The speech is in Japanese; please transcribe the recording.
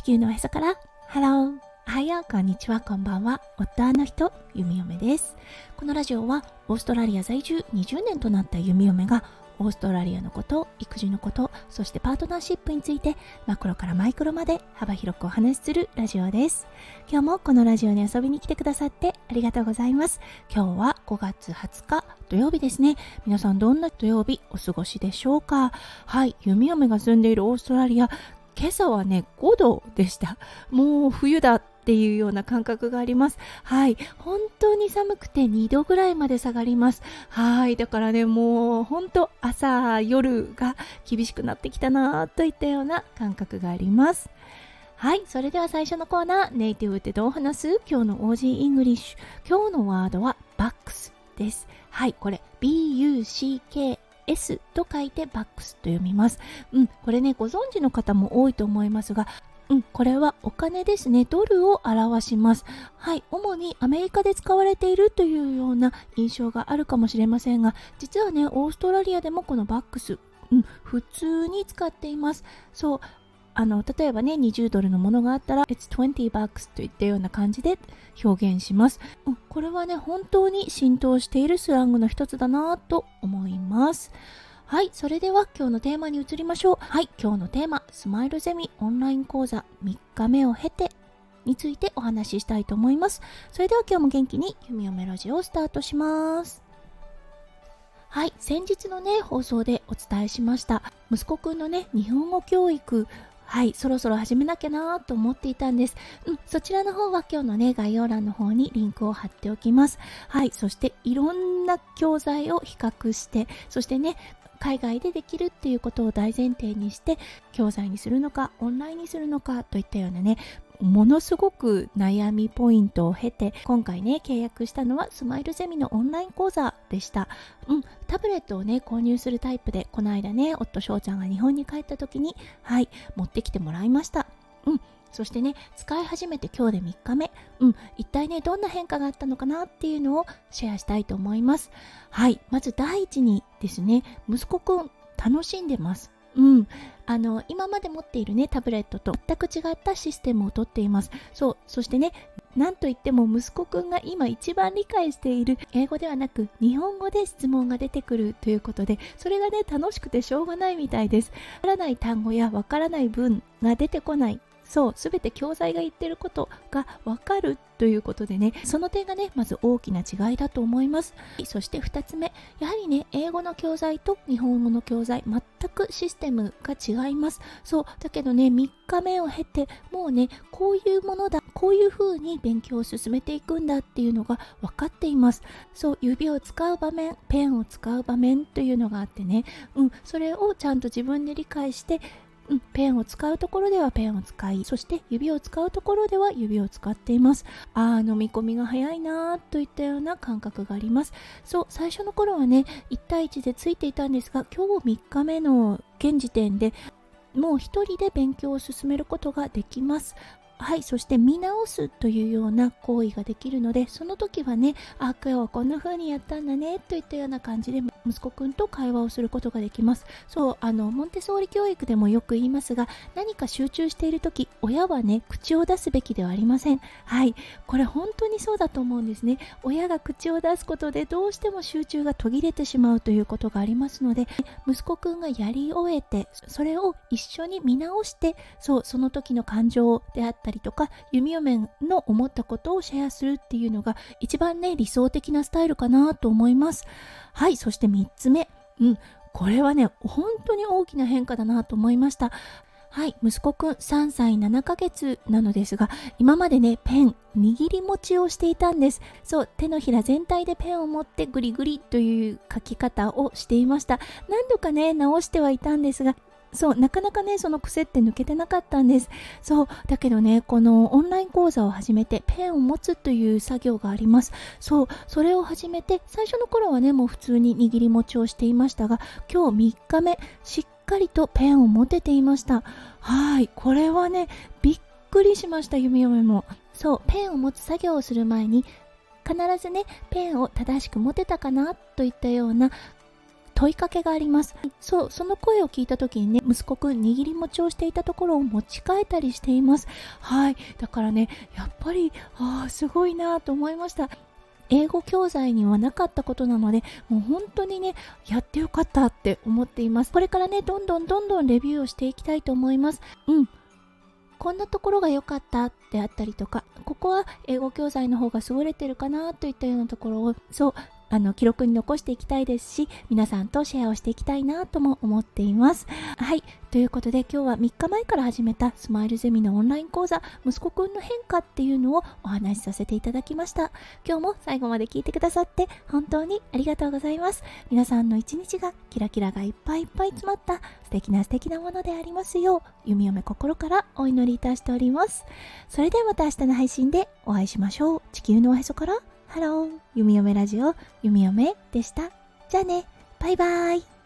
地球のへそからハローおはようこんにちはこんばんは夫の人弓嫁ですこのラジオはオーストラリア在住20年となった弓嫁がオーストラリアのこと、育児のこと、そしてパートナーシップについてマクロからマイクロまで幅広くお話しするラジオです。今日もこのラジオに遊びに来てくださってありがとうございます。今日は5月20日土曜日ですね。皆さんどんな土曜日お過ごしでしょうか？はい、弓嫁が住んでいるオーストラリア、今朝はね、5度でした。もう冬だっていうような感覚があります。はい。本当に寒くて2度ぐらいまで下がります。はい。だからね、もう本当朝、夜が厳しくなってきたなといったような感覚があります。はい。それでは最初のコーナー、ネイティブってどう話す？今日の Aussie English。今日のワードは bucks です。はい。これ、B-U-C-K S と書いてバックスと読みます。うん、これね、ご存知の方も多いと思いますが、うん、これはお金ですね。ドルを表します。はい、主にアメリカで使われているというような印象があるかもしれませんが、実はね、オーストラリアでもこのバックス、うん、普通に使っています。そう、あの例えばね20ドルのものがあったら It's 20 bucks といったような感じで表現します、うん、これはね本当に浸透しているスラングの一つだなと思いますはい、それでは今日のテーマに移りましょう。はい、今日のテーマ、スマイルゼミオンライン講座3日目を経てについてお話ししたいと思います。それでは今日も元気に弓をメロジをスタートします。はい、先日のね、放送でお伝えしました。息子くんのね、日本語教育はい、そろそろ始めなきゃなと思っていたんです。うん、そちらの方は今日のね、概要欄の方にリンクを貼っておきます。はい、そしていろんな教材を比較して、そしてね、海外でできるっていうことを大前提にして教材にするのかオンラインにするのかといったようなねものすごく悩みポイントを経て今回ね契約したのはスマイルゼミのオンライン講座でした。うんタブレットをね購入するタイプでこの間ね夫翔ちゃんが日本に帰った時にはい持ってきてもらいました。うんそしてね、使い始めて今日で3日目。うん、一体ね、どんな変化があったのかなっていうのをシェアしたいと思います。はい、まず第一にですね、息子くん楽しんでます。うん、あの今まで持っているねタブレットと全く違ったシステムをとっていますそうそしてねなんといっても息子くんが今一番理解している英語ではなく日本語で質問が出てくるということでそれがね楽しくてしょうがないみたいですわからない単語やわからない文が出てこないそう全て教材が言ってることがわかるということでねその点がねまず大きな違いだと思います。そして2つ目やはりね英語の教材と日本語の教材全くシステムが違います。そうだけどね3日目を経てもうねこういうものだこういう風に勉強を進めていくんだっていうのが分かっています。そう指を使う場面ペンを使う場面というのがあってねうんそれをちゃんと自分で理解してうん、ペンを使うところではペンを使いそして指を使うところでは指を使っています。ああ飲み込みが早いなといったような感覚があります。そう最初の頃はね1対1でついていたんですが今日3日目の現時点でもう一人で勉強を進めることができます。はい、そして見直すというような行為ができるので、その時はね、あ、今日はこんな風にやったんだね、といったような感じで息子くんと会話をすることができます。そう、あの、モンテソーリ教育でもよく言いますが、何か集中している時、親はね、口を出すべきではありません。はい、これ本当にそうだと思うんですね。親が口を出すことでどうしても集中が途切れてしまうということがありますので、息子くんがやり終えて、それを一緒に見直して、そう、その時の感情であったりったりとか弓嫁の思ったことをシェアするっていうのが一番ね理想的なスタイルかなと思いますはいそして3つ目うんこれはね本当に大きな変化だなと思いましたはい、息子くん3歳7ヶ月なのですが、今までね、ペン、握り持ちをしていたんです。そう、手のひら全体でペンを持ってグリグリという書き方をしていました。何度かね、直してはいたんですが、そう、なかなかね、その癖って抜けてなかったんです。そう、だけどね、このオンライン講座を始めて、ペンを持つという作業があります。そう、それを始めて、最初の頃はね、もう普通に握り持ちをしていましたが、今日3日目、しっかりとペンを持てていました。はい、これはね、びっくりしました、弓嫁も。そう、ペンを持つ作業をする前に、必ずね、ペンを正しく持てたかなといったような問いかけがあります。そうその声を聞いた時にね息子くん握り持ちをしていたところを持ち替えたりしています。はい。だからねやっぱりああすごいなと思いました。英語教材にはなかったことなのでもう本当にねやってよかったって思っています。これからねどんどんどんどんレビューをしていきたいと思います。うん。こんなところが良かったであったりとかここは英語教材の方が優れてるかなといったようなところをそうあの記録に残していきたいですし皆さんとシェアをしていきたいなとも思っています。はい。ということで今日は3日前から始めたスマイルゼミのオンライン講座息子くんの変化っていうのをお話しさせていただきました。今日も最後まで聞いてくださって本当にありがとうございます。皆さんの一日がキラキラがいっぱいいっぱい詰まった素敵な素敵なものでありますよう弓嫁心からお祈りいたしております。それではまた明日の配信でお会いしましょう。地球のおへそから。ハロー、弓嫁ラジオ、弓嫁でした。じゃあね、バイバイ。